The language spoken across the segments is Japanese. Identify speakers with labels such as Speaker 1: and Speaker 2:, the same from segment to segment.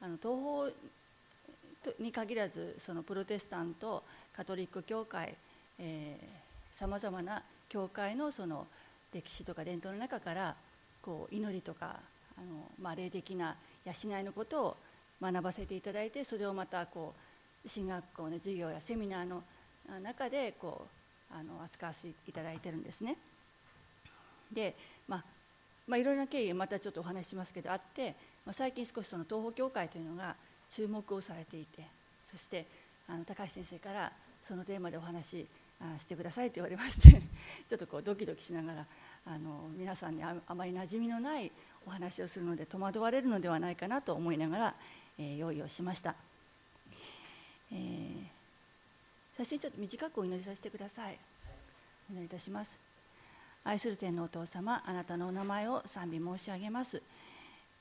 Speaker 1: あの東方に限らずそのプロテスタントカトリック教会さまざまな教会のその歴史とか伝統の中からこう祈りとかあの、まあ、霊的な養いのことを学ばせていただいてそれをまたこう進学校の授業やセミナーの中でこうあの扱わせていただいてるんですね。で、まあ、まあいろいろな経緯またちょっとお話ししますけどあって、まあ、最近少しその東方教会というのが注目をされていてそしてあの高橋先生からそのテーマでお話ししてくださいと言われまして ちょっとこうドキドキしながらあの皆さんにあまり馴染みのないお話をするので戸惑われるのではないかなと思いながら、えー、用意をしました、えー、最初にちょっと短くお祈りさせてください。お祈りいたします。愛する天のお父様あなたのお名前を賛美申し上げます。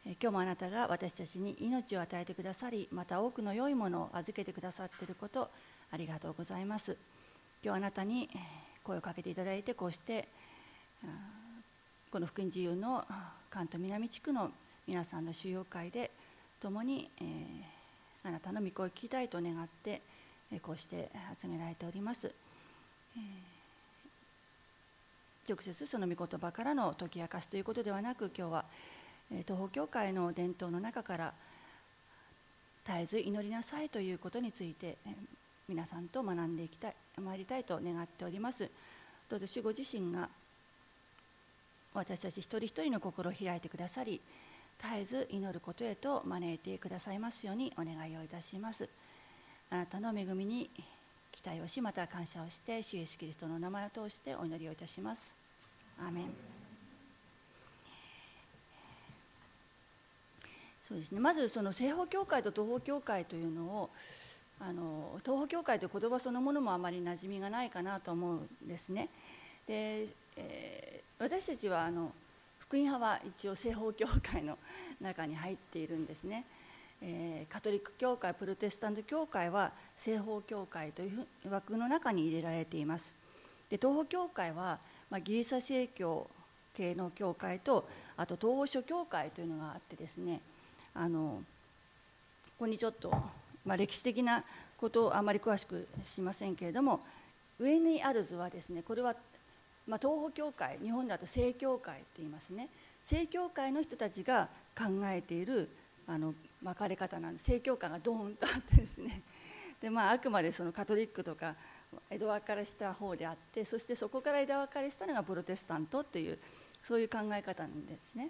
Speaker 1: 今日もあなたが私たちに命を与えてくださりまた多くの良いものを預けてくださっていることありがとうございます。今日あなたに声をかけていただいてこうしてこの福音自由の関東南地区の皆さんの収容会で共に、えー、あなたの御声を聞きたいと願って、えこうして集められております、えー、直接その御言葉からの解き明かしということではなく今日は、東方教会の伝統の中から絶えず祈りなさいということについて皆さんと学んでいきたい参りたいと願っております。どうぞ主ご自身が私たち一人一人の心を開いてくださり絶えず祈ることへと招いてくださいますようにお願いをいたします。あなたの恵みに期待をしまた感謝をして主イエスキリストの名前を通してお祈りをいたします。アメン。そうですね。まずその西方教会と東方教会というのをあの東方教会という言葉そのものもあまり馴染みがないかなと思うんですね。で、えー、私たちはあの福音派は一応西方教会の中に入っているんですね、えー、カトリック教会プロテスタント教会は西方教会という枠の中に入れられています。で東方教会は、まあ、ギリシャ正教系の教会とあと東方諸教会というのがあってですね。あのここにちょっと、まあ、歴史的なことをあまり詳しくしませんけれども上にある図はですねこれはまあ、東方教会日本だと正教会って言いますね。正教会の人たちが考えているあの分かれ方なんで正教会がドーンとあってですね。で、まあ、あくまでそのカトリックとか江戸分かれした方であってそしてそこから枝分かれしたのがプロテスタントっていうそういう考え方なんですね。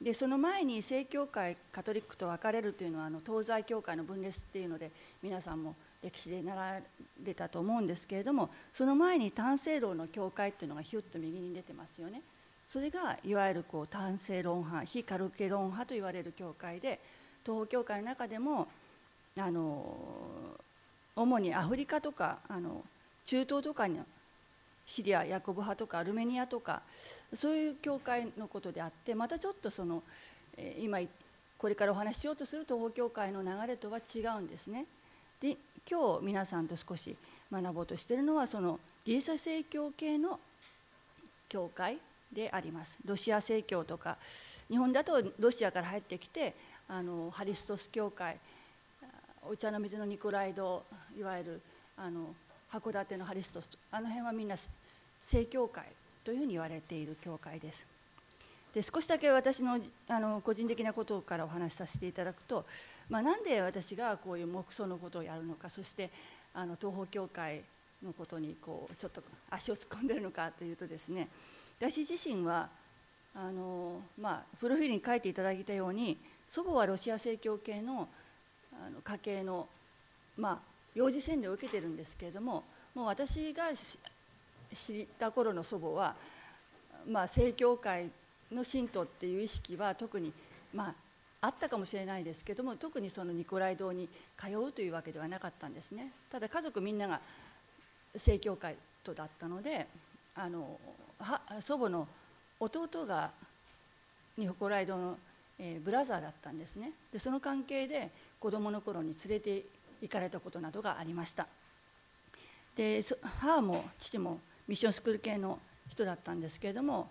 Speaker 1: でその前に正教会カトリックと分かれるというのはあの東西教会の分裂っていうので皆さんも歴史で習われたと思うんですけれどもその前に単性論の教会っていうのがヒュッと右に出てますよね。それがいわゆるこう単性論派非カルケ論派と言われる教会で東方教会の中でもあの主にアフリカとかあの中東とかにシリアヤコブ派とかアルメニアとかそういう教会のことであってまたちょっとその今これからお話ししようとする東方教会の流れとは違うんですね。で今日皆さんと少し学ぼうとしているのはそのギリシャ正教系の教会でありますロシア正教とか日本だとロシアから入ってきてあのハリストス教会お茶の水のニコライドいわゆるあの函館のハリストスあの辺はみんな正教会というふうに言われている教会です。で少しだけ私のあの個人的なことからお話しさせていただくとまあ、なんで私がこういう黙想のことをやるのかそしてあの東方教会のことにこうちょっと足を突っ込んでるのかというとですね私自身はあの、まあ、プロフィールに書いていただいたように祖母はロシア正教系のあの家系の、まあ、幼児洗礼を受けてるんですけれどももう私が知った頃の祖母は、まあ、正教会の信徒っていう意識は特に、まあ、あったかもしれないですけども特にそのニコライ堂に通うというわけではなかったんですね。ただ家族みんなが正教会とだったのであの祖母の弟がニコライ堂の、えー、ブラザーだったんですね。でその関係で子供の頃に連れて行かれたことなどがありました。で母も父もミッションスクール系の人だったんですけれども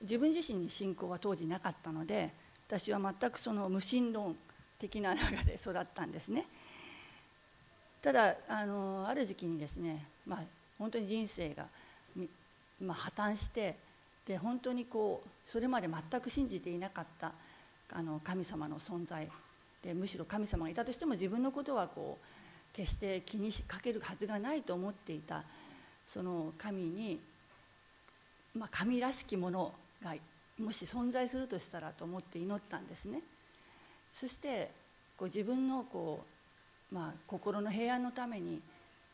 Speaker 1: 自分自身に信仰は当時なかったので私は全くその無神論的な中で育ったんですね。ただあのある時期にですね、まあ、本当に人生が、まあ、破綻してで本当にこうそれまで全く信じていなかったあの神様の存在でむしろ神様がいたとしても自分のことはこう決して気にかけるはずがないと思っていたその神に、まあ、神らしきものがもし存在するとしたらと思って祈ったんですね。そしてこう自分のこう、まあ、心の平安のために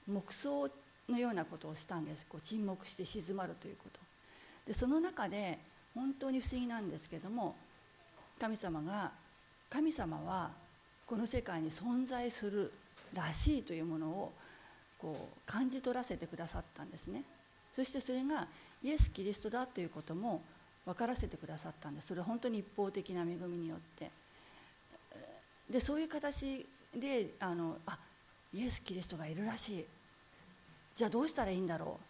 Speaker 1: 黙想のようなことをしたんです。こう沈黙して静まるということ。でその中で本当に不思議なんですけども神様が神様はこの世界に存在するらしいというものをこう感じ取らせてくださったんですね。そしてそれがイエス・キリストだということも分からせてくださったんです。それは本当に一方的な恵みによって。でそういう形であのあイエス・キリストがいるらしい。じゃあどうしたらいいんだろ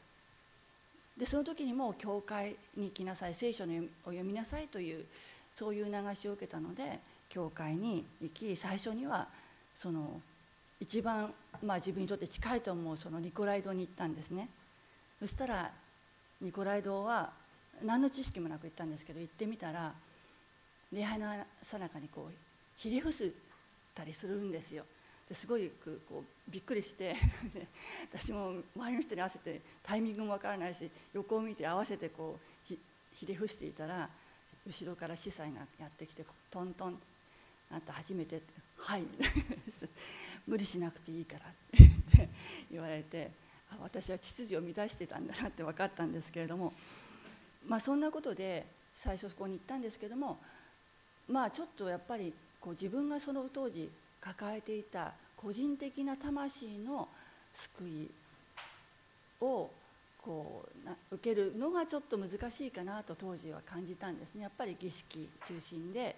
Speaker 1: う。でその時にも教会に行きなさい。聖書を読みなさいというそういう流しを受けたので教会に行き最初にはその一番、まあ、自分にとって近いと思うそのニコライ堂に行ったんですね。そしたらニコライ堂は何の知識もなく行ったんですけど行ってみたら礼拝のさなかにこうひれ伏すたりするんですよ。ですごいこうびっくりして私も周りの人に合わせてタイミングもわからないし横を見て合わせてこうひれ伏していたら後ろから司祭がやってきてトントンあんた初めてはい。無理しなくていいからって言われてあ私は秩序を乱してたんだなって分かったんですけれどもまあそんなことで最初そこに行ったんですけどもまあちょっとやっぱりこう自分がその当時抱えていた個人的な魂の救いをこう受けるのがちょっと難しいかなと当時は感じたんですね。やっぱり儀式中心で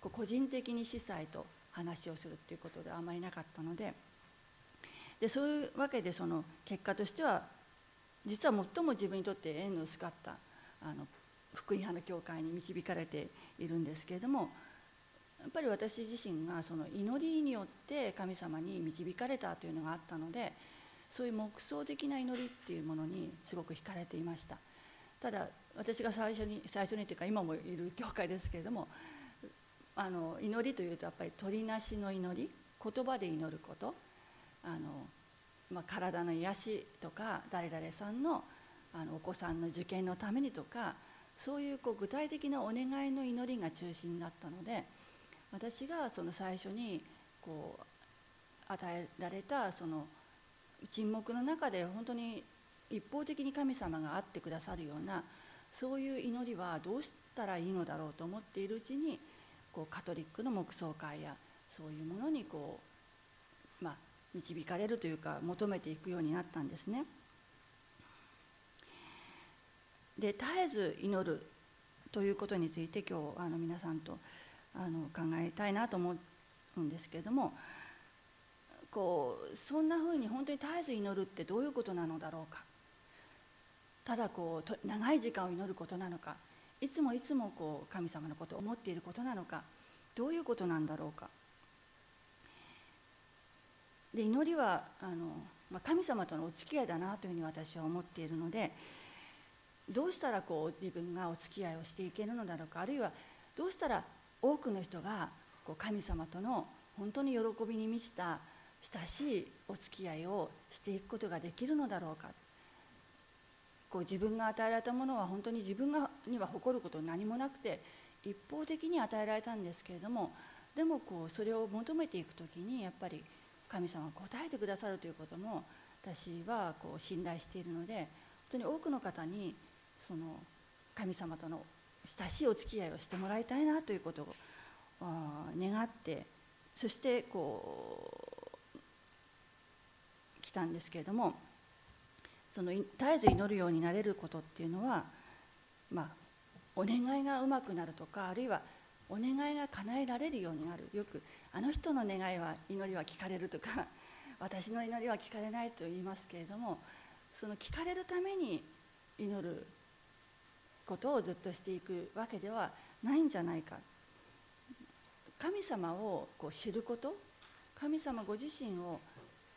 Speaker 1: 個人的に司祭と話をするっていうことであまりなかったのででそういうわけでその結果としては実は最も自分にとって縁の薄かったあの福音派の教会に導かれているんですけれどもやっぱり私自身がその祈りによって神様に導かれたというのがあったのでそういう黙想的な祈りっていうものにすごく惹かれていました。ただ私が最初に最初にというか今もいる教会ですけれどもあの祈りというとやっぱり鳥なしの祈り言葉で祈ること。あの、まあ、体の癒しとか誰々さんのあのお子さんの受験のためにとかそういうこう具体的なお願いの祈りが中心だったので私がその最初にこう与えられたその沈黙の中で本当に一方的に神様があってくださるようなそういう祈りはどうしたらいいのだろうと思っているうちにこうカトリックの黙想会やそういうものにこう、まあ、導かれるというか求めていくようになったんですね。で絶えず祈るということについて今日あの皆さんとあの考えたいなと思うんですけれどもこうそんなふうに本当に絶えず祈るってどういうことなのだろうかただこう長い時間を祈ることなのかいつもいつもこう神様のことを思っていることなのかどういうことなんだろうか。で祈りはあの、まあ、神様とのお付き合いだなというふうに私は思っているのでどうしたらこう自分がお付き合いをしていけるのだろうかあるいはどうしたら多くの人がこう神様との本当に喜びに満ちた親しいお付き合いをしていくことができるのだろうか。こう自分が与えられたものは本当に自分がには誇ること何もなくて一方的に与えられたんですけれどもでもこうそれを求めていく時にやっぱり神様が答えてくださるということも私はこう信頼しているので本当に多くの方にその神様との親しいお付き合いをしてもらいたいなということを願ってそしてこう来たんですけれどもその絶えず祈るようになれることっていうのはまあお願いがうまくなるとかあるいはお願いが叶えられるようになる。よくあの人の願いは祈りは聞かれるとか 私の祈りは聞かれないと言いますけれどもその聞かれるために祈ることをずっとしていくわけではないんじゃないか。神様をこう知ること神様ご自身を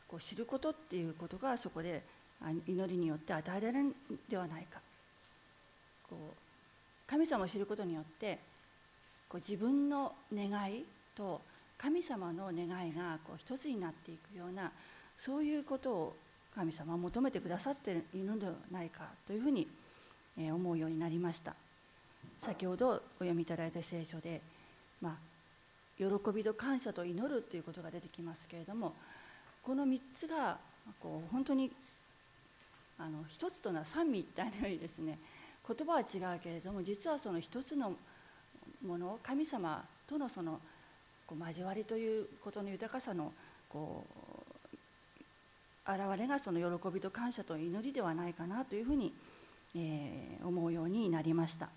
Speaker 1: こう知ることっていうことがそこで祈りによって与えられるんではないか。こう神様を知ることによってこう自分の願いと神様の願いがこう一つになっていくようなそういうことを神様は求めてくださっているのではないかというふうに思うようになりました。先ほどお読みいただいた聖書で、まあ、喜びと感謝と祈るということが出てきますけれどもこの3つがこう本当にあの一つとのは三位一体のようにですね言葉は違うけれども実はその一つのもの神様とのそのこう交わりということの豊かさのこう現れがその喜びと感謝と祈りではないかなというふうに、えー、思うようになりました。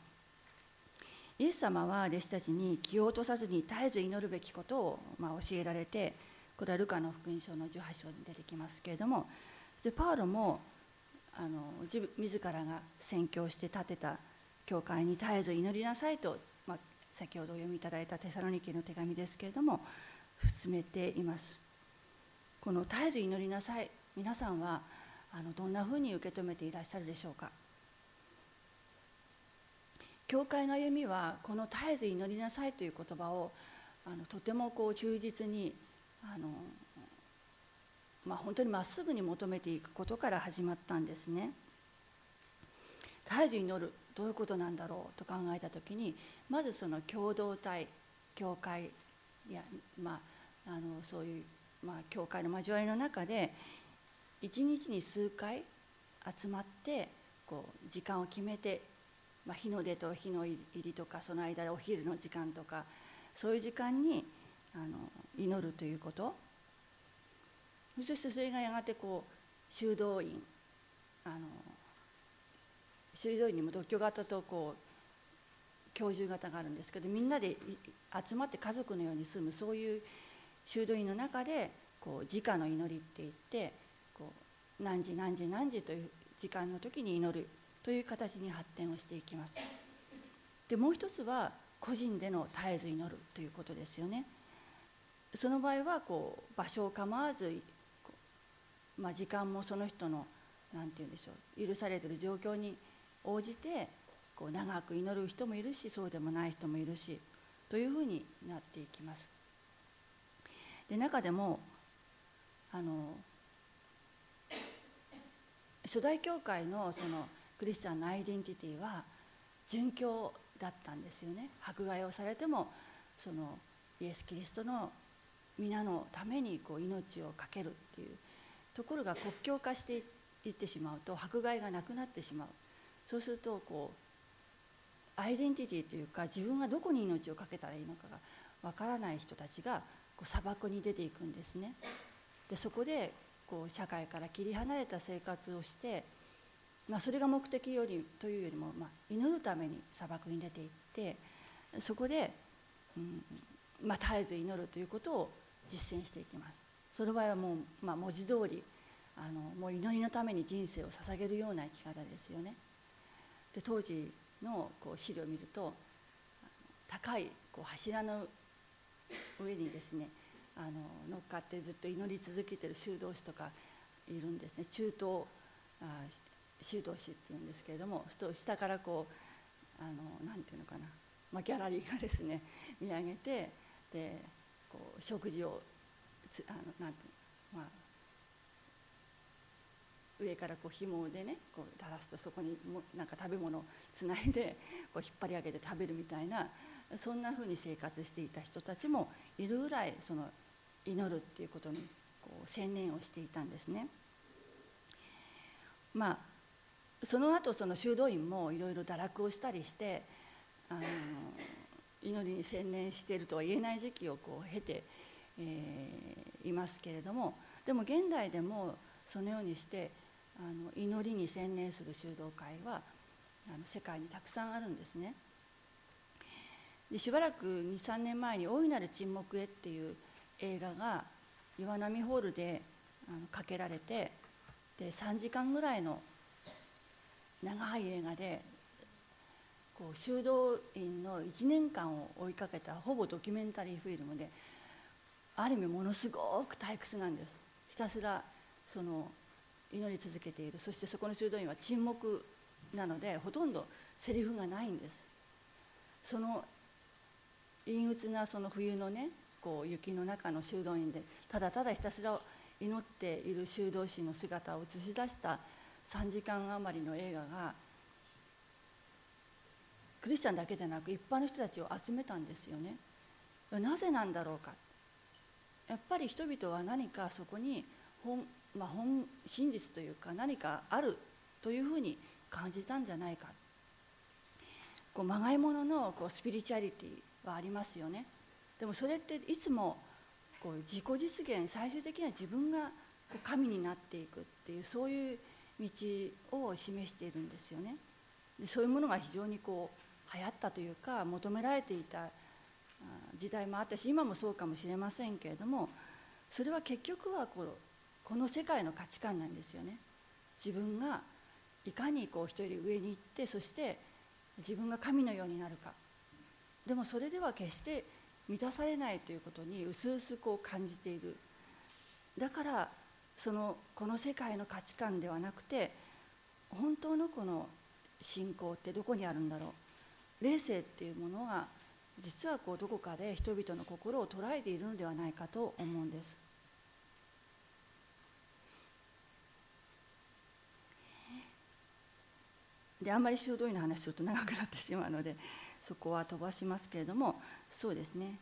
Speaker 1: イエス様は弟子たちに気を落とさずに絶えず祈るべきことをまあ教えられてこれはルカの福音書の18章に出てきますけれどもでパウロも自自らが宣教して建てた教会に絶えず祈りなさいと、まあ、先ほどお読みいただいたテサロニケの手紙ですけれども進めています。この絶えず祈りなさい。皆さんはあのどんなふうに受け止めていらっしゃるでしょうか。教会の歩みはこの絶えず祈りなさいという言葉をあのとてもこう忠実にあのまあ、本当にまっすぐに求めていくことから始まったんですね。絶えず祈る。どういうことなんだろうと考えた時にまずその共同体教会や、まあ、あのそういう、まあ、教会の交わりの中で一日に数回集まってこう時間を決めて、まあ、日の出と日の入りとかその間お昼の時間とかそういう時間にあの祈るということ。そしてそれがやがてこう修道院あの修道院にも独居型とこう教授型があるんですけどみんなで集まって家族のように住むそういう修道院の中でこう直の祈りって言ってこう何時何時何時という時間の時に祈るという形に発展をしていきます。でもう一つは個人での絶えず祈るということですよね。その場合はこう場所を構わずまあ、時間もその人の何て言うんでしょう許されてる状況に応じてこう長く祈る人もいるしそうでもない人もいるしというふうになっていきます。で中でもあの初代教会のそのクリスチャンのアイデンティティは殉教だったんですよね迫害をされてもそのイエス・キリストの皆のためにこう命を懸けるっていうところが国境化していってしまうと迫害がなくなってしまうそうするとこうアイデンティティというか自分がどこに命を懸けたらいいのかがわからない人たちがこう砂漠に出ていくんですね。でそこでこう社会から切り離れた生活をして、まあ、それが目的よりというよりも、まあ、祈るために砂漠に出ていってそこで、うんまあ、絶えず祈るということを実践していきます。その場合はもう、まあ、文字通りあのもう祈りのために人生を捧げるような生き方ですよね。で当時のこう資料を見ると高いこう柱の上にですねあの乗っかってずっと祈り続けてる修道士とかいるんですね。中東あ修道士っていうんですけれども下からこうあのなんていうのかな、まあ、ギャラリーがですね見上げてでこう食事をあのなんてまあ上からこう紐でねこう垂らすとそこにもなんか食べ物をつないで こう引っ張り上げて食べるみたいなそんなふうに生活していた人たちもいるぐらいその祈るっていうことにこう専念をしていたんですね。まあその後その修道院もいろいろ堕落をしたりしてあの祈りに専念しているとは言えない時期をこう経てえー、いますけれどもでも現代でもそのようにしてあの祈りに専念する修道会はあの世界にたくさんあるんですね。でしばらく23年前に「大いなる沈黙へ」っていう映画が岩波ホールであのかけられてで3時間ぐらいの長い映画でこう修道院の1年間を追いかけたほぼドキュメンタリーフィルムである意味ものすごく退屈なんですひたすらその祈り続けている。そしてそこの修道院は沈黙なのでほとんどセリフがないんです。その陰鬱なその冬のねこう雪の中の修道院でただただひたすら祈っている修道士の姿を映し出した3時間余りの映画がクリスチャンだけでなく一般の人たちを集めたんですよね。なぜなんだろうか。やっぱり人々は何かそこに本,、まあ、本真実というか何かあるというふうに感じたんじゃないか。こうまがいもののこうスピリチュアリティはありますよね。でもそれっていつもこう自己実現最終的には自分がこう神になっていくっていうそういう道を示しているんですよね。でそういうものが非常にこう流行ったというか求められていた時代もあったし今もそうかもしれませんけれどもそれは結局はこのこの世界の価値観なんですよね。自分がいかにこう人より上に行ってそして自分が神のようになるかでもそれでは決して満たされないということにうすうすこう感じているだからそのこの世界の価値観ではなくて本当のこの信仰ってどこにあるんだろう霊性っていうものは実はこうどこかで人々の心を捉えているのではないかと思うんです。であんまり修道院の話すると長くなってしまうのでそこは飛ばしますけれどもそうですね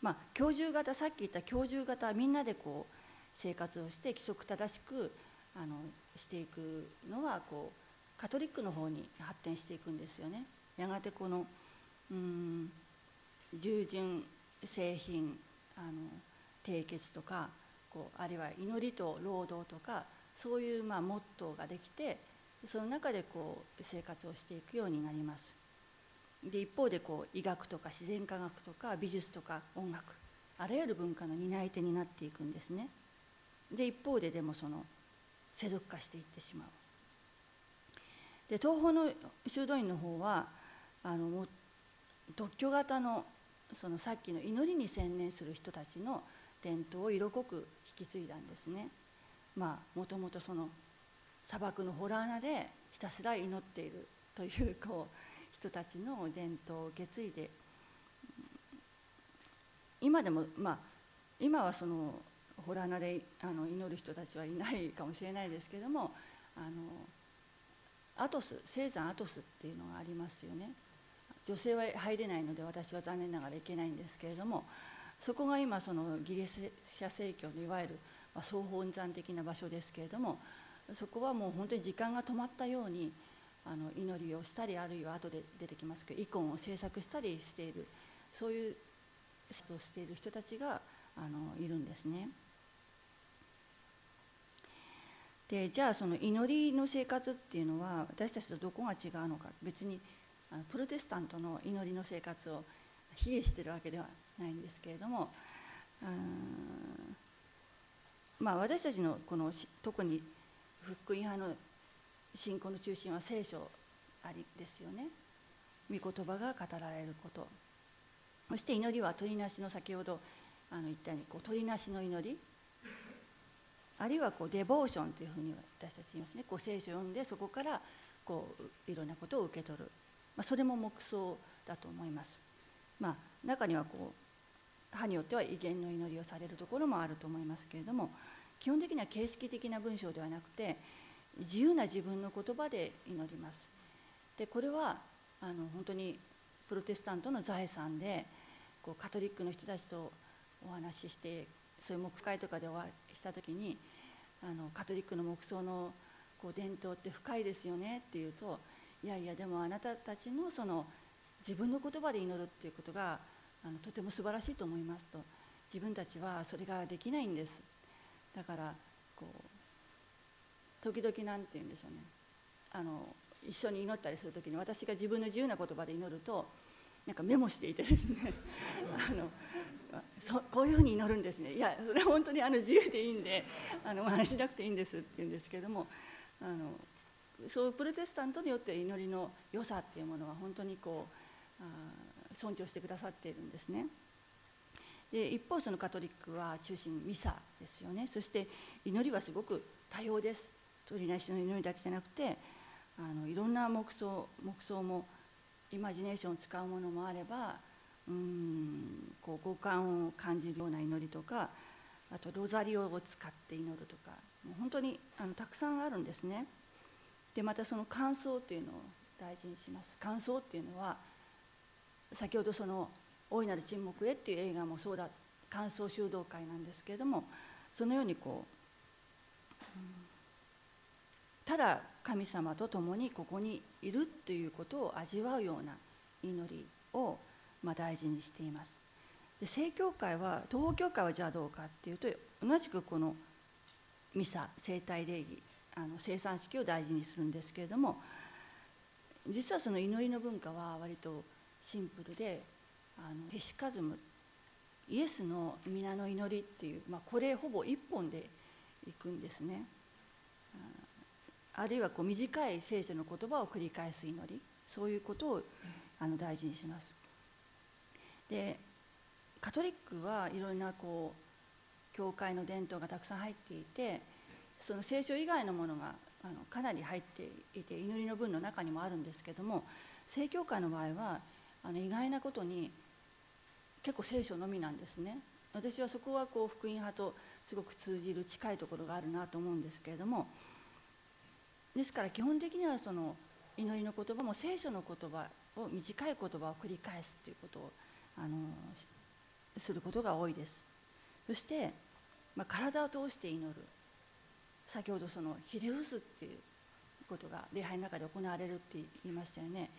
Speaker 1: まあ居住型さっき言った居住型はみんなでこう生活をして規則正しくあのしていくのはこうカトリックの方に発展していくんですよね。やがてこのうん従順製品あの締結とかこうあるいは祈りと労働とかそういうまあモットーができてその中でこう生活をしていくようになります。で一方でこう医学とか自然科学とか美術とか音楽あらゆる文化の担い手になっていくんですね。で一方ででもその世俗化していってしまう。で東方の修道院の方はあのもう独居型のそのさっきの祈りに専念する人たちの伝統を色濃く引き継いだんですね。まあもともとその砂漠のホラー穴でひたすら祈っているというこう人たちの伝統を受け継いで今でもまあ今はそのホラー穴であの祈る人たちはいないかもしれないですけどもあのアトス聖山アトスっていうのがありますよね。女性は入れないので私は残念ながら行けないんですけれどもそこが今そのギリシャ正教のいわゆる、まあ、総本山的な場所ですけれどもそこはもう本当に時間が止まったようにあの祈りをしたりあるいは後で出てきますけどイコンを制作したりしているそういう施設をしている人たちがあのいるんですね。でじゃあその祈りの生活っていうのは私たちとどこが違うのか別にあのプロテスタントの祈りの生活を卑下してるわけではないんですけれどもまあ私たちのこの特に福音派の信仰の中心は聖書ありですよね。御言葉が語られること。そして祈りは鳥なしの先ほどあの言ったようにこう鳥なしの祈り。あるいはこうデボーションというふうに私たち言いますね。こう聖書を読んでそこからこういろんなことを受け取る。まあ、それも黙想だと思います。まあ、中にはこう派によっては威厳の祈りをされるところもあると思いますけれども基本的には形式的な文章ではなくて自由な自分の言葉で祈ります。でこれはあの本当にプロテスタントの財産でこうカトリックの人たちとお話ししてそういう黙会とかでお会いした時にあのカトリックの黙想のこう伝統って深いですよねっていうといやいやでもあなたたちのその自分の言葉で祈るっていうことがあのとても素晴らしいと思いますと自分たちはそれができないんですだからこう時々何て言うんでしょうね。あの一緒に祈ったりする時に私が自分の自由な言葉で祈るとなんかメモしていてですね。あのそこういうふうに祈るんですね。いやそれは本当にあの自由でいいんであのお話しなくていいんですって言うんですけどもあのそういうプロテスタントによって祈りの良さっていうものは本当にこうあ尊重してくださっているんですね。で一方そのカトリックは中心ミサですよねそして祈りはすごく多様です鳥なしの祈りだけじゃなくてあのいろんな黙想黙想もイマジネーションを使うものもあればうんこう五感を感じるような祈りとかあとロザリオを使って祈るとかもう本当にあのたくさんあるんですね。でまたその感想っていうのを大事にします。感想っていうのは先ほどその「大いなる沈黙へ」っていう映画もそうだ感想修道会なんですけれどもそのようにこう、うん、ただ神様と共にここにいるということを味わうような祈りをまあ大事にしています。で正教会は東方教会はじゃあどうかっていうと同じくこのミサ生体礼儀あの生産式を大事にするんですけれども実はその祈りの文化は割とシンプルであのヘシカズムイエスの皆の祈りっていう、まあ、これほぼ一本でいくんですね。あるいはこう短い聖書の言葉を繰り返す祈りそういうことをあの大事にします。でカトリックはいろんなこう教会の伝統がたくさん入っていてその聖書以外のものがあのかなり入っていて祈りの文の中にもあるんですけども正教会の場合はあの意外なことに結構聖書のみなんですね。私はそこはこう福音派とすごく通じる近いところがあるなと思うんですけれども。ですから基本的にはその祈りの言葉も聖書の言葉を短い言葉を繰り返すということをあのすることが多いです。そして、まあ、体を通して祈る。先ほどそのひれ伏すっていうことが礼拝の中で行われるって言いましたよね。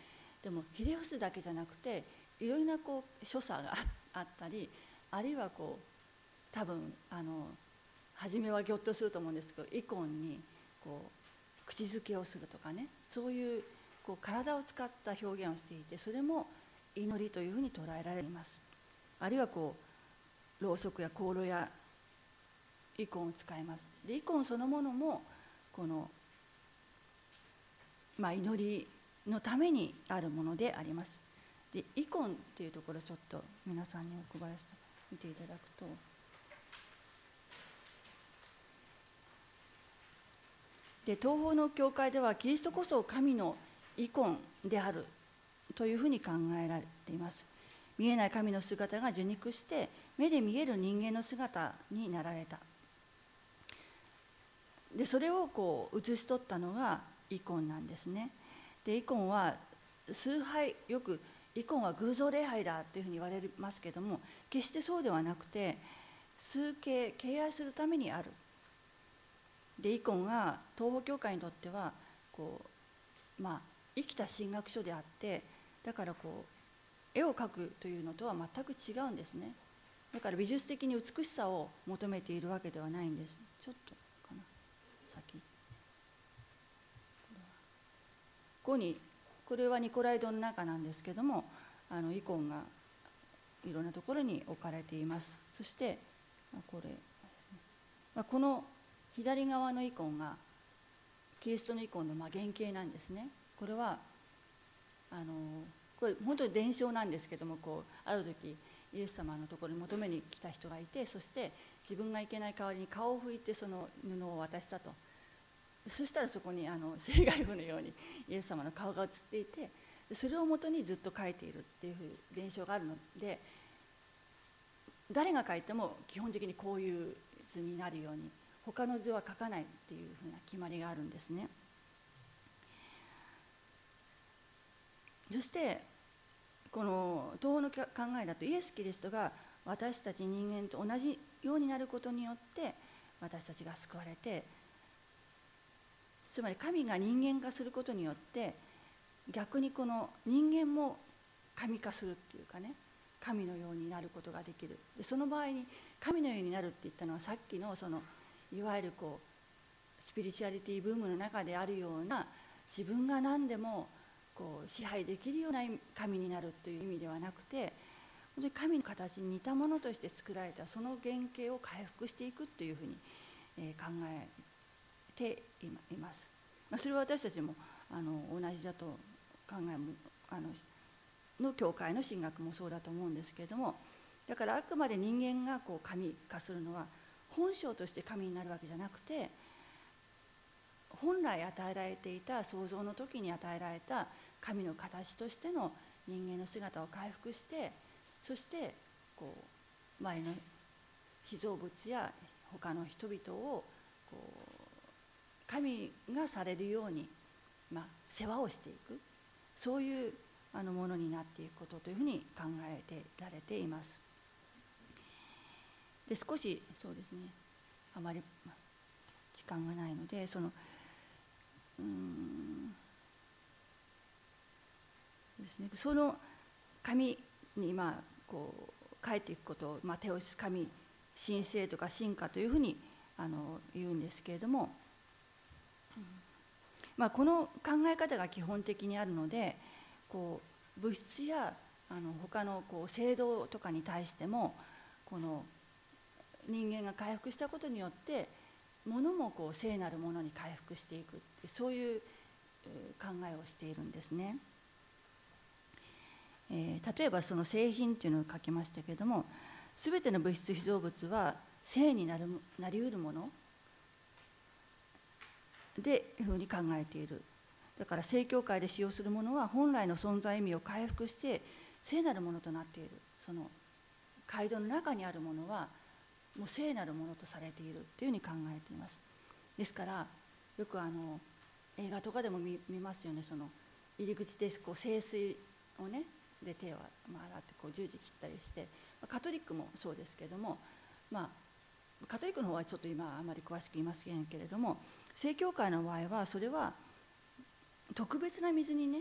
Speaker 1: でもひれ伏すだけじゃなくていろいろなこう所作があったりあるいはこう多分あの初めはぎょっとすると思うんですけどイコンにこう口づけをするとかねそういうこう体を使った表現をしていてそれも祈りというふうに捉えられます。あるいはこうろうそくや香炉やイコンを使います。でイコンそのものもこの、まあ、祈りのためにあるものであります。でイコンっていうところちょっと皆さんにお配りして見ていただくと。で東方の教会ではキリストこそ神のイコンであるというふうに考えられています。見えない神の姿が受肉して目で見える人間の姿になられた。でそれをこう写し取ったのがイコンなんですね。でイコンは崇拝よくイコンは偶像礼拝だっていうふうに言われますけども決してそうではなくて崇敬敬愛するためにある。でイコンが東方教会にとってはこうまあ生きた神学書であってだからこう絵を描くというのとは全く違うんですね。だから美術的に美しさを求めているわけではないんです。ちょっとかな。先。ここにこれはニコライドの中なんですけどもあのイコンがいろんなところに置かれています。そしてこれ、ま、この左側のイコンがキリストのイコンのま原型なんですね。これはあのこれ本当に伝承なんですけどもこうある時イエス様のところに求めに来た人がいてそして自分が行けない代わりに顔を拭いてその布を渡したと。そしたらそこにあの 聖外部のようにイエス様の顔が映っていてそれをもとにずっと描いているっていう伝承があるので誰が描いても基本的にこういう図になるように他の図は描かないっていうふうな決まりがあるんですね。そしてこの東方の考えだとイエス・キリストが私たち人間と同じようになることによって私たちが救われてつまり神が人間化することによって逆にこの人間も神化するっていうかね神のようになることができる。でその場合に神のようになるって言ったのはさっきのそのいわゆるこうスピリチュアリティブームの中であるような自分が何でもこう支配できるような神になるという意味ではなくて本当に神の形に似たものとして作られたその原型を回復していくというふうに考えています。まあ、それは私たちもあの同じだと考えもあのの教会の神学もそうだと思うんですけれどもだからあくまで人間がこう神化するのは本性として神になるわけじゃなくて本来与えられていた創造の時に与えられた神の形としての人間の姿を回復してそしてこう周りの被造物や他の人々をこう神がされるように、まあ、世話をしていく。そういうあのものになっていくことというふうに考えてられています。で少しそうですね。あまり時間がないのでそのうん。ですね。その神にまあこう書いていくことを、まあ、手をし神神聖とか進化というふうにあの言うんですけれども、まあ、この考え方が基本的にあるのでこう物質やあの他のこう制度とかに対してもこの人間が回復したことによって物もこう聖なるものに回復していくそういう考えをしているんですね。えー、例えばその製品っていうのを書きましたけれども全ての物質被造物は性になるなりうるものでいうふうに考えている。だから正教会で使用するものは本来の存在意味を回復して聖なるものとなっている。その街道の中にあるものはもう聖なるものとされている。というふうに考えています。ですからよくあの映画とかでも見ますよね。その入り口でこう聖水をねで手を洗ってこう十字切ったりしてカトリックもそうですけどもまあカトリックの方はちょっと今あまり詳しく言いませんけれども正教会の場合はそれは特別な水にね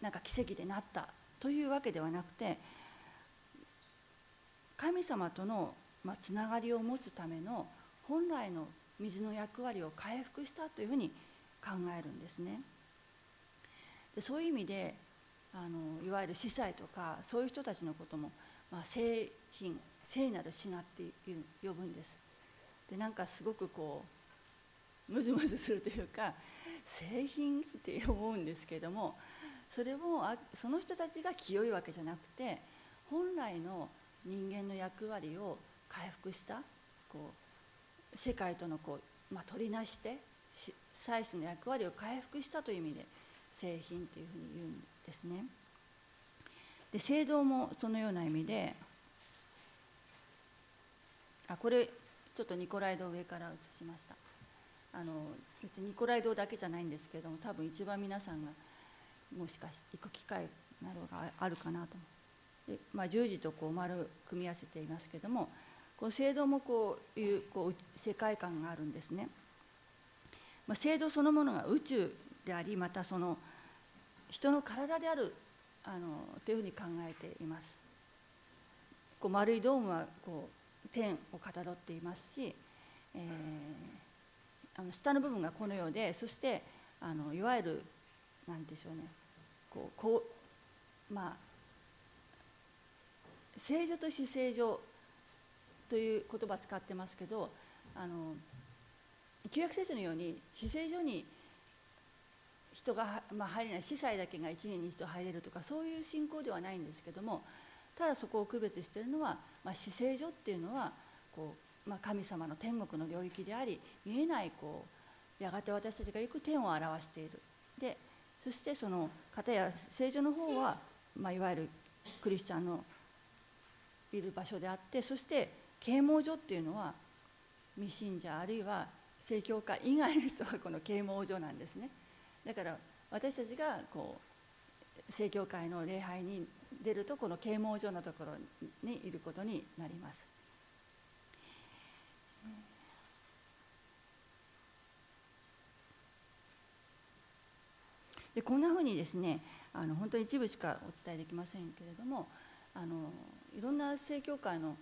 Speaker 1: なんか奇跡でなったというわけではなくて神様との、まあ、つながりを持つための本来の水の役割を回復したというふうに考えるんですね。でそういう意味であのいわゆる司祭とかそういう人たちのことも、まあ、品聖なる品って呼ぶんです。でなんかすごくこうムズムズするというか製品って思うんですけどもそれもその人たちが清いわけじゃなくて本来の人間の役割を回復したこう世界とのこう、まあ、取りなして祭祀の役割を回復したという意味で製品というふうに言うんですね。で聖堂もそのような意味であこれちょっとニコライ堂上から写しましたあの別にニコライ堂だけじゃないんですけども多分一番皆さんがもしかして行く機会などがあるかなと。で、まあ、十字とこう丸組み合わせていますけどもこの聖堂もこういうこう世界観があるんですね、まあ、聖堂そのものが宇宙でありまたその人の体であるあのというふうに考えています。こう丸いドームはこう天をかたどっていますし、えー、あの下の部分がこのようでそしてあのいわゆる何でしょうね。こうこうまあ正常と非正常という言葉使ってますけどあの旧約聖書のように非正常に人が、まあ、入れない司祭だけが1年に一度入れるとかそういう信仰ではないんですけどもただそこを区別しているのは、まあ、死聖所っていうのはこう、まあ、神様の天国の領域であり見えないこうやがて私たちが行く天を表しているでそしてその方や聖女の方は、まあ、いわゆるクリスチャンのいる場所であってそして啓蒙所っていうのは未信者あるいは正教会以外の人は この啓蒙所なんですね。だから私たちがこう正教会の礼拝に出るとこの啓蒙所のところにいることになります。でこんなふうにですねあの本当に一部しかお伝えできませんけれどもあのいろんな正教会の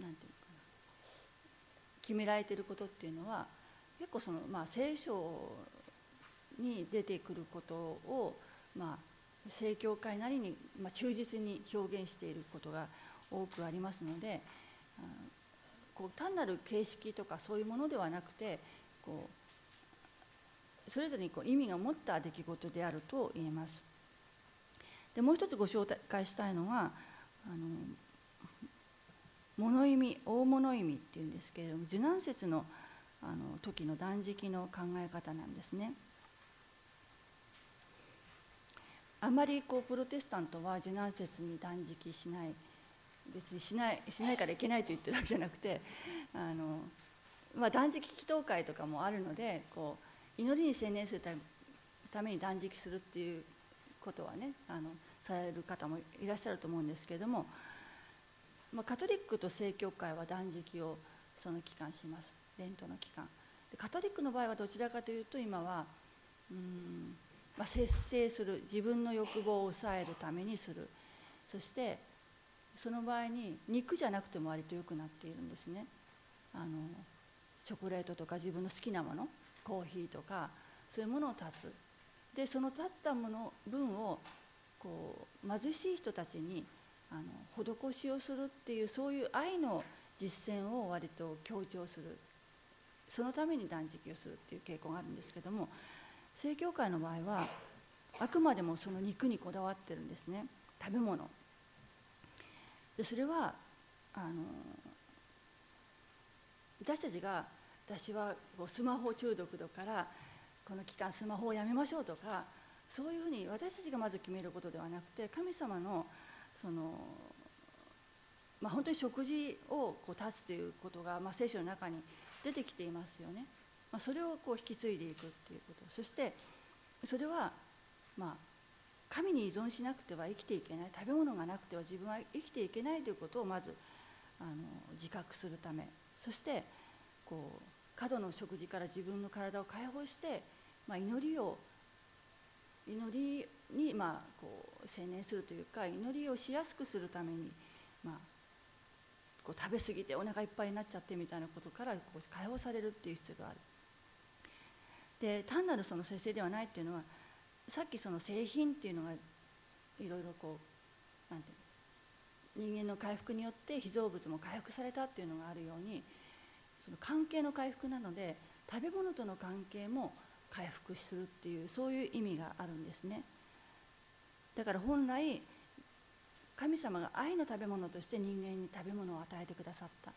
Speaker 1: なんていうかな決められていることっていうのは結構その、まあ、聖書に出てくることを、まあ、正教会なりに、まあ、忠実に表現していることが多くありますのでこう単なる形式とかそういうものではなくてこうそれぞれにこう意味が持った出来事であると言えます。でもう一つご紹介したいのはあの物意味大物意味っていうんですけれども受難節のあの時の断食の考え方なんですね。あまりこうプロテスタントは受難節に断食しない別にしないしないからいけないと言ってるわけじゃなくてあの、まあ、断食祈祷会とかもあるのでこう祈りに専念するために断食するっていうことはねあのされる方もいらっしゃると思うんですけれども、まあ、カトリックと正教会は断食をその期間します。レントの期間。でカトリックの場合はどちらかというと今はうんまあ、節制する自分の欲望を抑えるためにする。そしてその場合に肉じゃなくても割と良くなっているんですね。あのチョコレートとか自分の好きなもの。コーヒーとかそういうものを断つ。でその断ったもの分をこう貧しい人たちにあの施しをするっていうそういう愛の実践を割と強調する。そのために断食をするっていう傾向があるんですけども正教会の場合はあくまでもその肉にこだわってるんですね。食べ物。でそれはあの私たちが私はスマホ中毒だからこの期間スマホをやめましょうとかそういうふうに私たちがまず決めることではなくて神様のその、まあ、本当に食事をこう断つということが、まあ、聖書の中に出てきていますよね。まあ、それをこう引き継いでいくっていうこと。そしてそれはまあ神に依存しなくては生きていけない。食べ物がなくては自分は生きていけないということをまずあの自覚するため。そしてこう過度の食事から自分の体を解放して、まあ、祈りを祈りにまあこう専念するというか祈りをしやすくするために、まあ、こう食べ過ぎてお腹いっぱいになっちゃってみたいなことからこう解放されるっていう必要がある。で単なるその節制ではないっていうのはさっきその製品っていうのがいろいろこうなんていうの人間の回復によって被造物も回復されたっていうのがあるようにその関係の回復なので食べ物との関係も回復するっていうそういう意味があるんですね。だから本来神様が愛の食べ物として人間に食べ物を与えてくださった。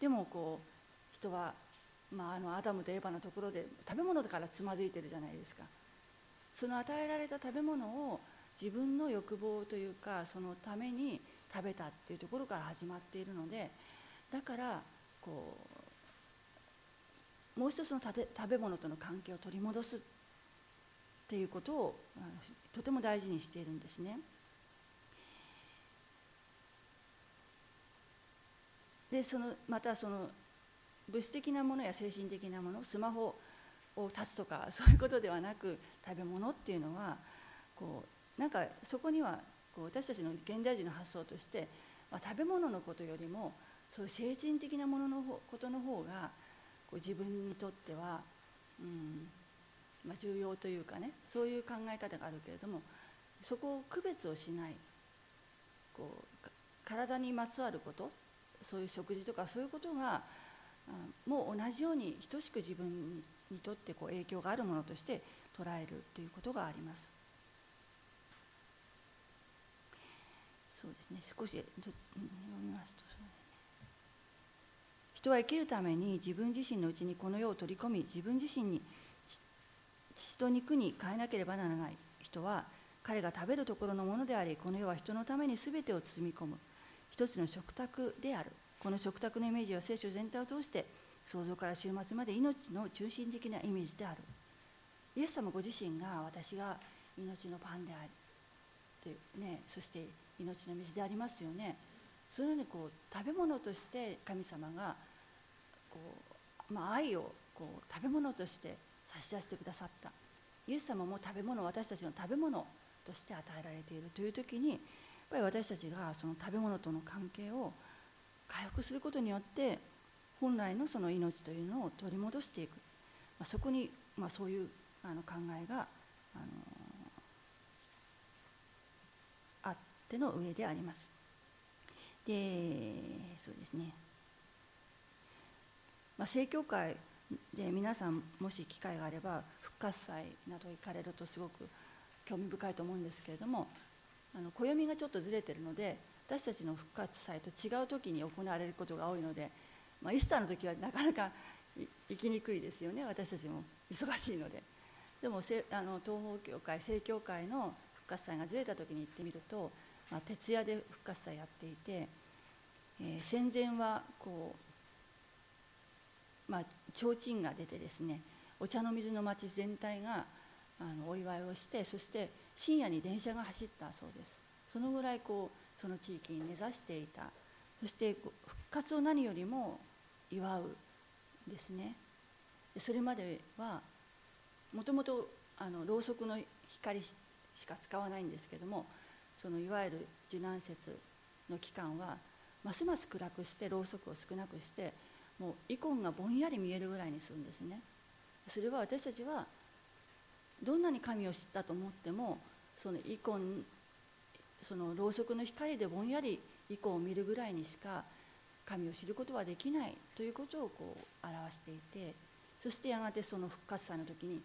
Speaker 1: でもこう人はまあ、あのアダムとエヴァのところで食べ物だからつまずいてるじゃないですか。その与えられた食べ物を自分の欲望というかそのために食べたっていうところから始まっているのでだからこうもう一つの食べ物との関係を取り戻すっていうことをとても大事にしているんですね。でそのまたその物質的なものや精神的なものスマホを断つとかそういうことではなく食べ物っていうのはこうなんかそこにはこう私たちの現代人の発想として、まあ、食べ物のことよりもそういう精神的なもののことの方がこう自分にとっては、うんまあ、重要というかねそういう考え方があるけれどもそこを区別をしないこう体にまつわることそういう食事とかそういうことがもう同じように等しく自分にとってこう影響があるものとして捉えるということがあります。そうですね少し読みますと人は生きるために自分自身のうちにこの世を取り込み自分自身に血と肉に変えなければならない。人は彼が食べるところのものでありこの世は人のために全てを包み込む。一つの食卓である。この食卓のイメージは聖書全体を通して創造から終末まで命の中心的なイメージである。イエス様ご自身が私が命のパンでありで、ね、そして命の水でありますよね。そういうふうにこう食べ物として神様がこう、まあ、愛をこう食べ物として差し出してくださった。イエス様も食べ物私たちの食べ物として与えられているという時にやっぱり私たちがその食べ物との関係を回復することによって本来のその命というのを取り戻していく、まあ、そこに、まあ、そういうあの考えが、あのあっての上であります。でそうですね、まあ、正教会で皆さんもし機会があれば復活祭など行かれるとすごく興味深いと思うんですけれどもあの暦がちょっとずれてるので私たちの復活祭と違う時に行われることが多いので、まあ、イスターの時はなかなか 行きにくいですよね。私たちも忙しいので。でもあの東方教会正教会の復活祭がずれた時に行ってみると、まあ、徹夜で復活祭やっていて、えー、戦前はこうまあ提灯が出てですねお茶の水の町全体があのお祝いをしてそして深夜に電車が走ったそうです。そのぐらいこうその地域に根ざしていた。そして復活を何よりも祝うですね。それまではもともとろうそくの光しか使わないんですけどもそのいわゆる受難節の期間はますます暗くしてろうそくを少なくしてもうイコンがぼんやり見えるぐらいにするんですね。それは私たちはどんなに神を知ったと思ってもそのイコンそのろうそくの光でぼんやりイコンを見るぐらいにしか神を知ることはできないということをこう表していてそしてやがてその復活祭の時に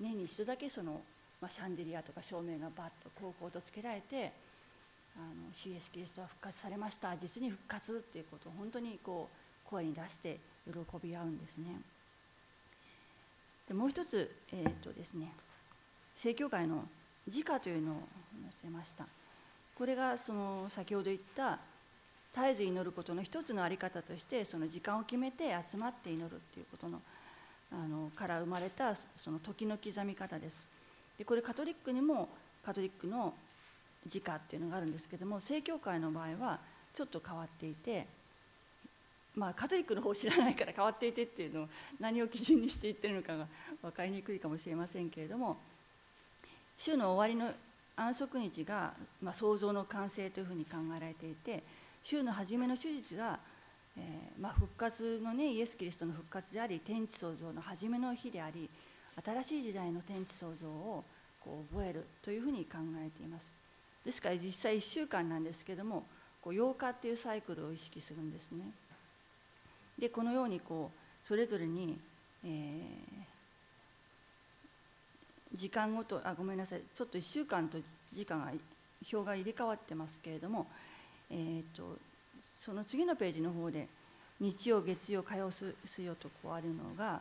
Speaker 1: 年に一度だけその、まあ、シャンデリアとか照明がバッとこうこうとつけられてあの主イエスキリストは復活されました。実に復活っていうことを本当にこう声に出して喜び合うんですね。でもう一つ、えーとですね、正教会の時価というのを載せました。これがその先ほど言った絶えず祈ることの一つの在り方としてその時間を決めて集まって祈るっていうことのあのから生まれたその時の刻み方です。でこれカトリックにもカトリックの時価っていうのがあるんですけども正教会の場合はちょっと変わっていてまあカトリックの方を知らないから変わっていてっていうのを何を基準にして言ってるのかが分かりにくいかもしれませんけれども週の終わりの安息日が、まあ、創造の完成というふうに考えられていて週の初めの手術が、えー、まあ、復活のねイエス・キリストの復活であり天地創造の初めの日であり新しい時代の天地創造をこう覚えるというふうに考えています。ですから実際1週間なんですけどもこう8日っていうサイクルを意識するんですね。でこのようにこうそれぞれに、えー、時間ごとあごめんなさいちょっと1週間と時間が表が入れ替わってますけれどもえーと、その次のページの方で日曜月曜火曜水曜とこうあるのが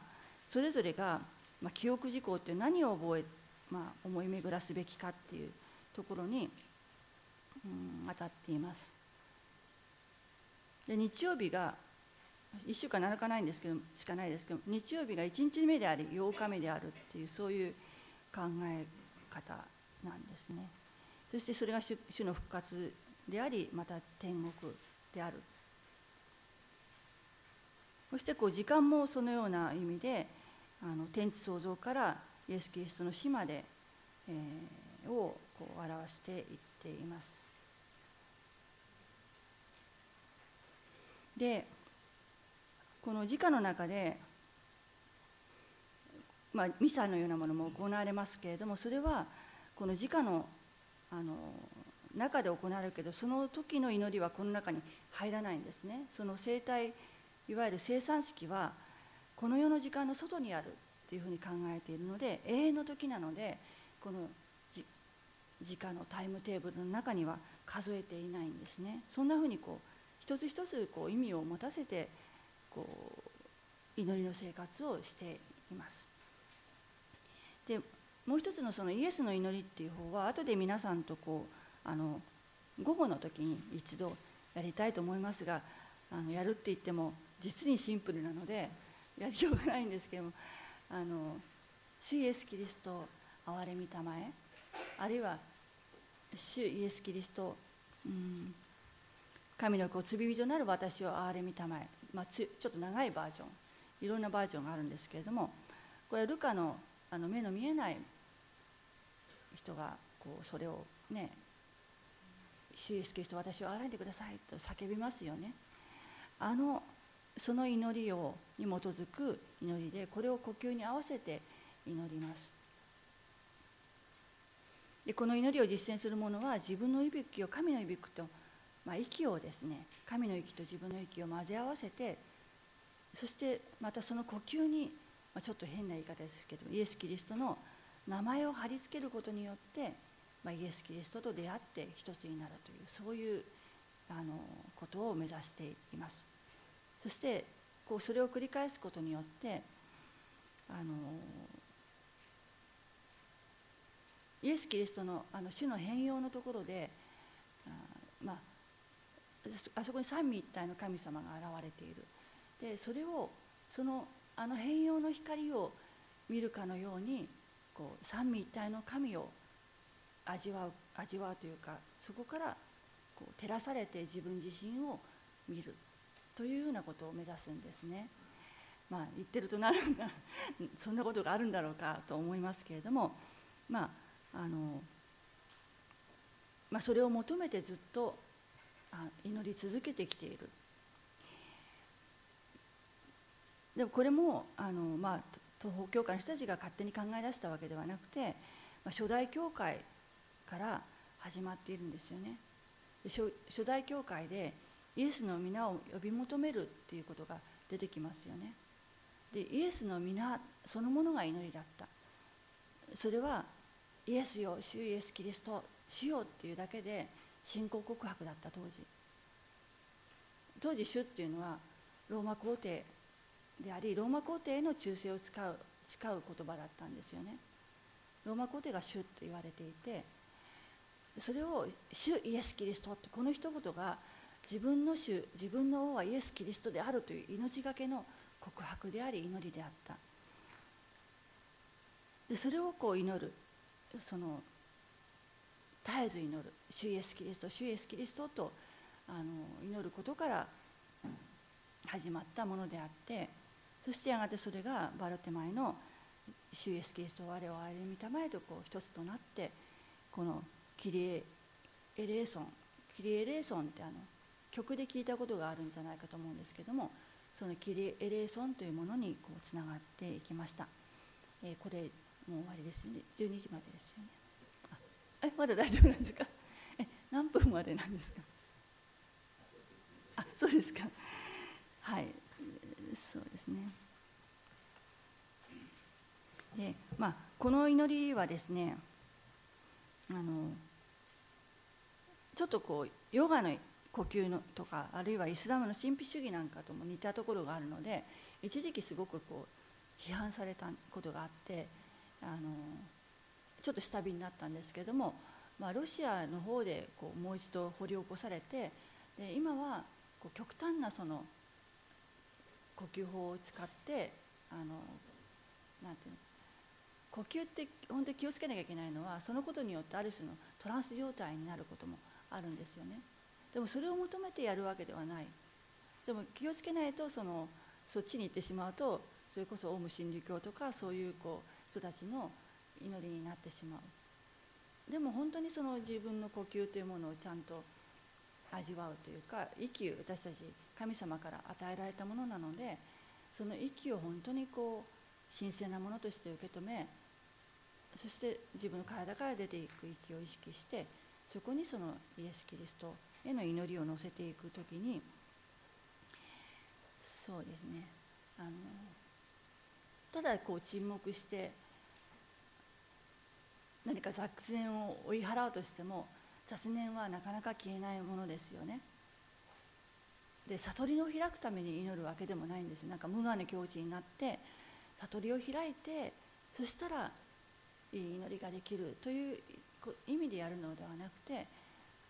Speaker 1: それぞれが、まあ、記憶事項って何を覚え、まあ、思い巡らすべきかっていうところに、うん、当たっています。で日曜日が1週間7日ないんですけどしかないですけど日曜日が1日目であり8日目であるっていうそういう考え方なんですね。そしてそれが主の復活でありまた天国であるそしてこう時間もそのような意味であの天地創造からイエス・キリストの死まで、えー、をこう表していっています。でこの時価の中で、まあ、ミサのようなものも行われますけれどもそれはこの時価のあの中で行われるけどその時の祈りはこの中に入らないんですね。その生体いわゆる生産式はこの世の時間の外にあるっていうふうに考えているので永遠の時なのでこの時間のタイムテーブルの中には数えていないんですね。そんなふうにこう一つ一つこう意味を持たせてこう祈りの生活をしています。でもう一つのそのイエスの祈りっていう方は後で皆さんとこうあの午後の時に一度やりたいと思いますがあのやるって言っても実にシンプルなのでやりようがないんですけどもあの主イエス・キリスト憐れみたまえあるいは主イエス・キリスト、うん、神の子罪人なる私を憐れみたまえ、まあ、ちょっと長いバージョンいろんなバージョンがあるんですけれどもこれはルカのあの目の見えない人がこうそれをね主イエスキリスト私を憐れんでくださいと叫びますよね。あのその祈りをに基づく祈りでこれを呼吸に合わせて祈ります。でこの祈りを実践する者は自分の息吹を神の息吹と、まあ、息をですね神の息と自分の息を混ぜ合わせてそしてまたその呼吸に、まあ、ちょっと変な言い方ですけどイエス・キリストの名前を貼り付けることによって、まあ、イエス・キリストと出会って一つになるというそういうあのことを目指しています。そしてこうそれを繰り返すことによってあのイエス・キリストのあの主の変容のところであそこに三位一体の神様が現れているでそれをそのあの変容の光を見るかのようにこう三位一体の神を味わう味わうというかそこからこう照らされて自分自身を見るというようなことを目指すんですね。まあ、言ってるとなるんだそんなことがあるんだろうかと思いますけれども、まああのまあ、それを求めてずっと祈り続けてきている。でもこれもあの、まあ、東方教会の人たちが勝手に考え出したわけではなくて、まあ、初代教会から始まっているんですよね。初初代教会でイエスの皆を呼び求めるっていうことが出てきますよね。でイエスの皆そのものが祈りだった。それはイエスよ主イエスキリスト主よっていうだけで信仰告白だった当時。当時主っていうのはローマ皇帝でありローマ皇帝への忠誠を使う使う言葉だったんですよね。ローマ皇帝が主と言われていてそれを主イエス・キリストってこの一言が自分の主自分の王はイエス・キリストであるという命がけの告白であり祈りであった。でそれをこう祈る。その絶えず祈る主イエス・キリスト主イエス・キリストとあの祈ることから始まったものであってそしてやがてそれがバルテマイの主イエス・キリスト我を憐れみたまえとこう一つとなってこのキリエエレーソンキリエエレーソンってあの曲で聞いたことがあるんじゃないかと思うんですけどもそのキリエレーソンというものにこうつながっていきました、えー、これもう終わりですよね。12時までですよね。えまだ大丈夫なんですか？え何分までなんですか？あそうですか。はい。そうですね。でまあこの祈りはですねあのちょっとこうヨガの呼吸のとかあるいはイスラムの神秘主義なんかとも似たところがあるので一時期すごくこう批判されたことがあってあのちょっと下火になったんですけども、まあ、ロシアの方でこうもう一度掘り起こされてで今はこう極端なその呼吸法を使ってあのなんていうの呼吸って本当に気をつけなきゃいけないのはそのことによってある種のトランス状態になることもあるんですよね。でもそれを求めてやるわけではない。でも気をつけないとそのそっちに行ってしまうとそれこそオウム真理教とかそういうこう人たちの祈りになってしまう。でも本当にその自分の呼吸というものをちゃんと味わうというか息を私たち神様から与えられたものなのでその息を本当にこう神聖なものとして受け止めそして自分の体から出ていく息を意識してそこにそのイエス・キリストへの祈りを乗せていく時にそうですね。あのただこう沈黙して何か雑念を追い払うとしても雑念はなかなか消えないものですよね。で悟りを開くために祈るわけでもないんですよなんか無我の境地になって悟りを開いてそしたらいい祈りができるという意味でやるのではなくて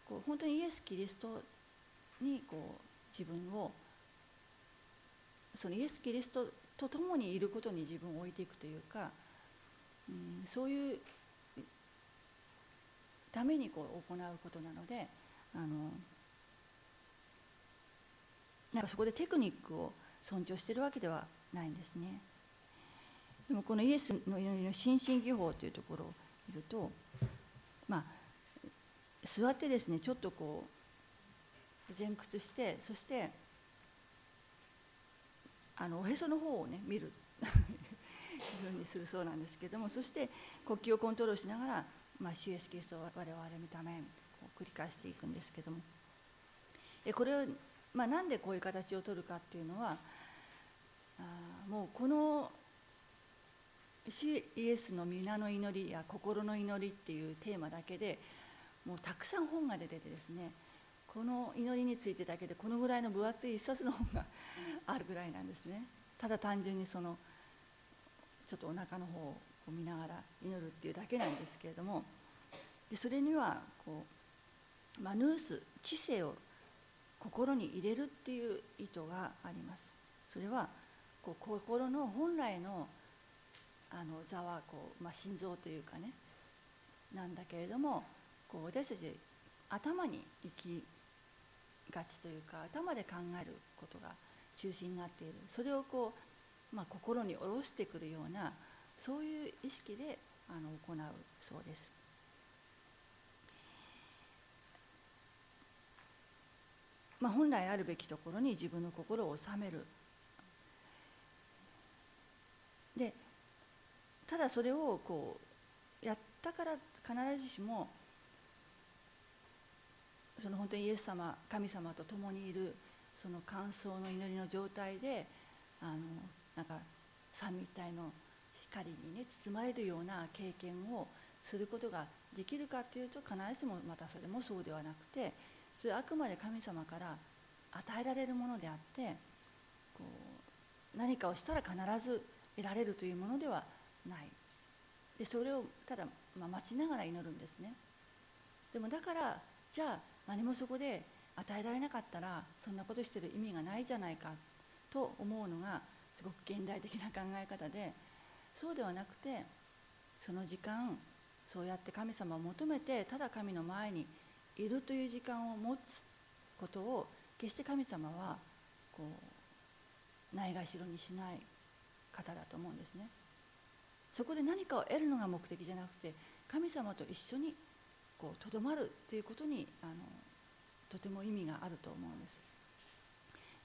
Speaker 1: こう本当にイエス・キリストにこう自分をそのイエス・キリストと共にいることに自分を置いていくというか、うん、そういうためにこう行うことなのであのなんかそこでテクニックを尊重しているわけではないんですね。でもこのイエスの祈りの心身技法というところを見るとまあ座ってですねちょっとこう前屈してそしてあのおへその方をね見る ふうにするそうなんですけどもそして呼吸をコントロールしながらまあ、主イエスキリストを我々見た目繰り返していくんですけども。これを、まあ、なんでこういう形をとるかっていうのはあもうこの主イエスの皆の祈りや心の祈りっていうテーマだけでもうたくさん本が出ててですねこの祈りについてだけでこのぐらいの分厚い一冊の本があるぐらいなんですね。ただ単純にそのちょっとお腹の方を見ながら祈るっていうだけなんですけれどもでそれにはこうマヌース知性を心に入れるっていう意図があります。それはこう心の本来のあの座はこう、まあ、心臓というかねなんだけれどもこう私たち頭に行きがちというか頭で考えることが中心になっている。それをこう、まあ、心に下ろしてくるようなそういう意識であの行うそうです。まあ、本来あるべきところに自分の心を収めるでただそれをこうやったから必ずしもその本当にイエス様神様と共にいるその乾燥の祈りの状態であのなんか三密体の光にね包まれるような経験をすることができるかっていうと必ずしもまたそれもそうではなくてそれはあくまで神様から与えられるものであってこう何かをしたら必ず得られるというものではない。でそれをただ、ま、待ちながら祈るんですね。でもだからじゃあ何もそこで与えられなかったらそんなことしてる意味がないじゃないかと思うのがすごく現代的な考え方でそうではなくてその時間そうやって神様を求めてただ神の前にいるという時間を持つことを決して神様はこうないがしろにしない方だと思うんですね。そこで何かを得るのが目的じゃなくて神様と一緒にとどまるということにあのとても意味があると思うん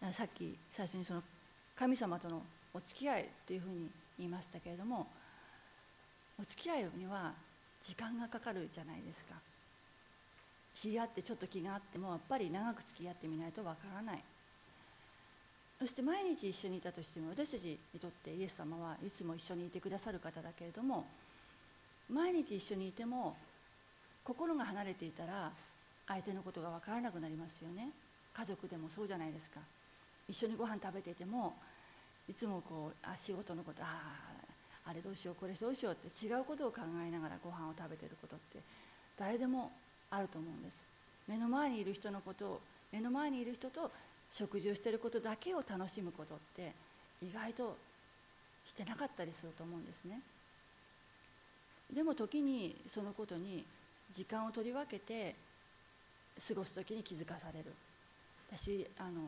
Speaker 1: ですさっき最初にその神様とのお付き合いというふうに言いましたけれどもお付き合いには時間がかかるじゃないですか。知り合ってちょっと気があってもやっぱり長く付き合ってみないとわからない。そして毎日一緒にいたとしても私たちにとってイエス様はいつも一緒にいてくださる方だけれども毎日一緒にいても心が離れていたら相手のことが分からなくなりますよね。家族でもそうじゃないですか。一緒にご飯食べていてもいつもこうあ仕事のことあああれどうしようこれどうしようって違うことを考えながらご飯を食べてることって誰でもあると思うんです。目の前にいる人のことを目の前にいる人と食事をしていることだけを楽しむことって意外としてなかったりすると思うんですね。でも時にそのことに時間を取り分けて過ごす時に気づかされる。私あの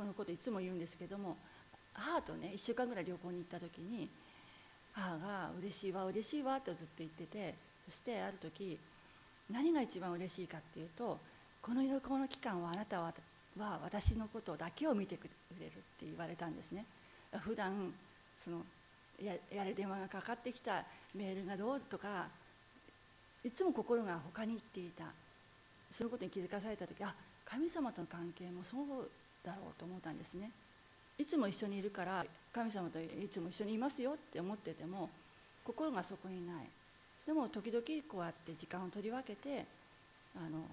Speaker 1: このこといつも言うんですけども母とね1週間ぐらい旅行に行った時に母が「嬉しいわ嬉しいわ」とずっと言っててそしてある時何が一番嬉しいかっていうとこの旅行の期間はあなたはは私のことだけを見てくれるって言われたんですね。普段そのややれ電話がかかってきたメールがどうとかいつも心が他に行っていた。そのことに気づかされた時あ神様との関係もそうだろうと思ったんですね。いつも一緒にいるから神様といつも一緒にいますよって思ってても心がそこにない。でも時々こうやって時間を取り分けてあの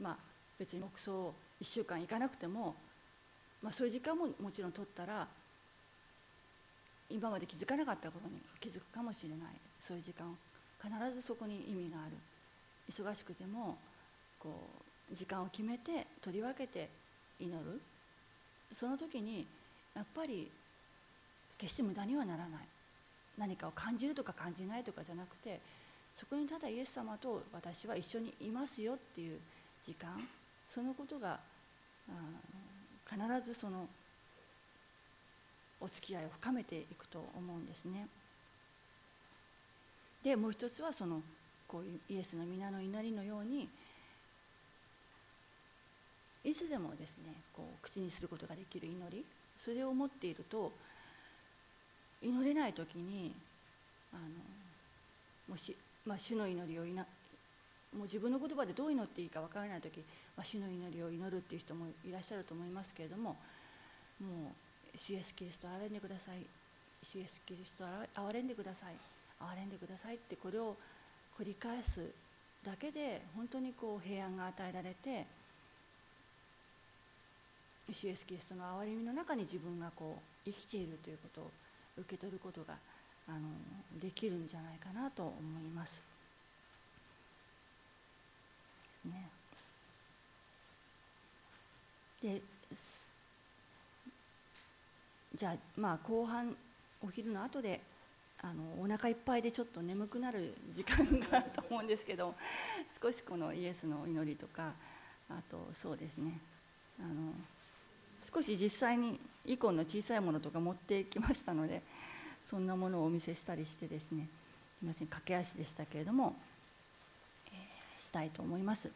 Speaker 1: まあ別に黙想1週間行かなくても、まあ、そういう時間ももちろん取ったら今まで気づかなかったことに気づくかもしれない。そういう時間を必ずそこに意味がある。忙しくてもこう時間を決めて取り分けて祈る。その時にやっぱり決して無駄にはならない何かを感じるとか感じないとかじゃなくてそこにただイエス様と私は一緒にいますよっていう時間そのことが必ずそのお付き合いを深めていくと思うんですね。でもう一つはそのこういうイエスの皆の祈りのようにいつでもですねこう口にすることができる祈りそれを持っていると祈れない時にあのもし、まあ、主の祈りをいなもう自分の言葉でどう祈っていいか分からない時、まあ、主の祈りを祈るっていう人もいらっしゃると思いますけれどももう主イエスキリスト憐れんでください。主イエスキリスト憐れんでください。憐れんでください。ってこれを繰り返すだけで本当にこう平安が与えられて主イエスキリストの憐れみの中に自分がこう生きているということを受け取ることがあのできるんじゃないかなと思います。ですね。でじゃあまあ後半お昼の後であのお腹いっぱいでちょっと眠くなる時間があると思うんですけど 少しこのイエスの祈りとかあとそうですねあの少し実際にイコンの小さいものとか持ってきましたのでそんなものをお見せしたりしてですねすみません駆け足でしたけれども、えー、したいと思います。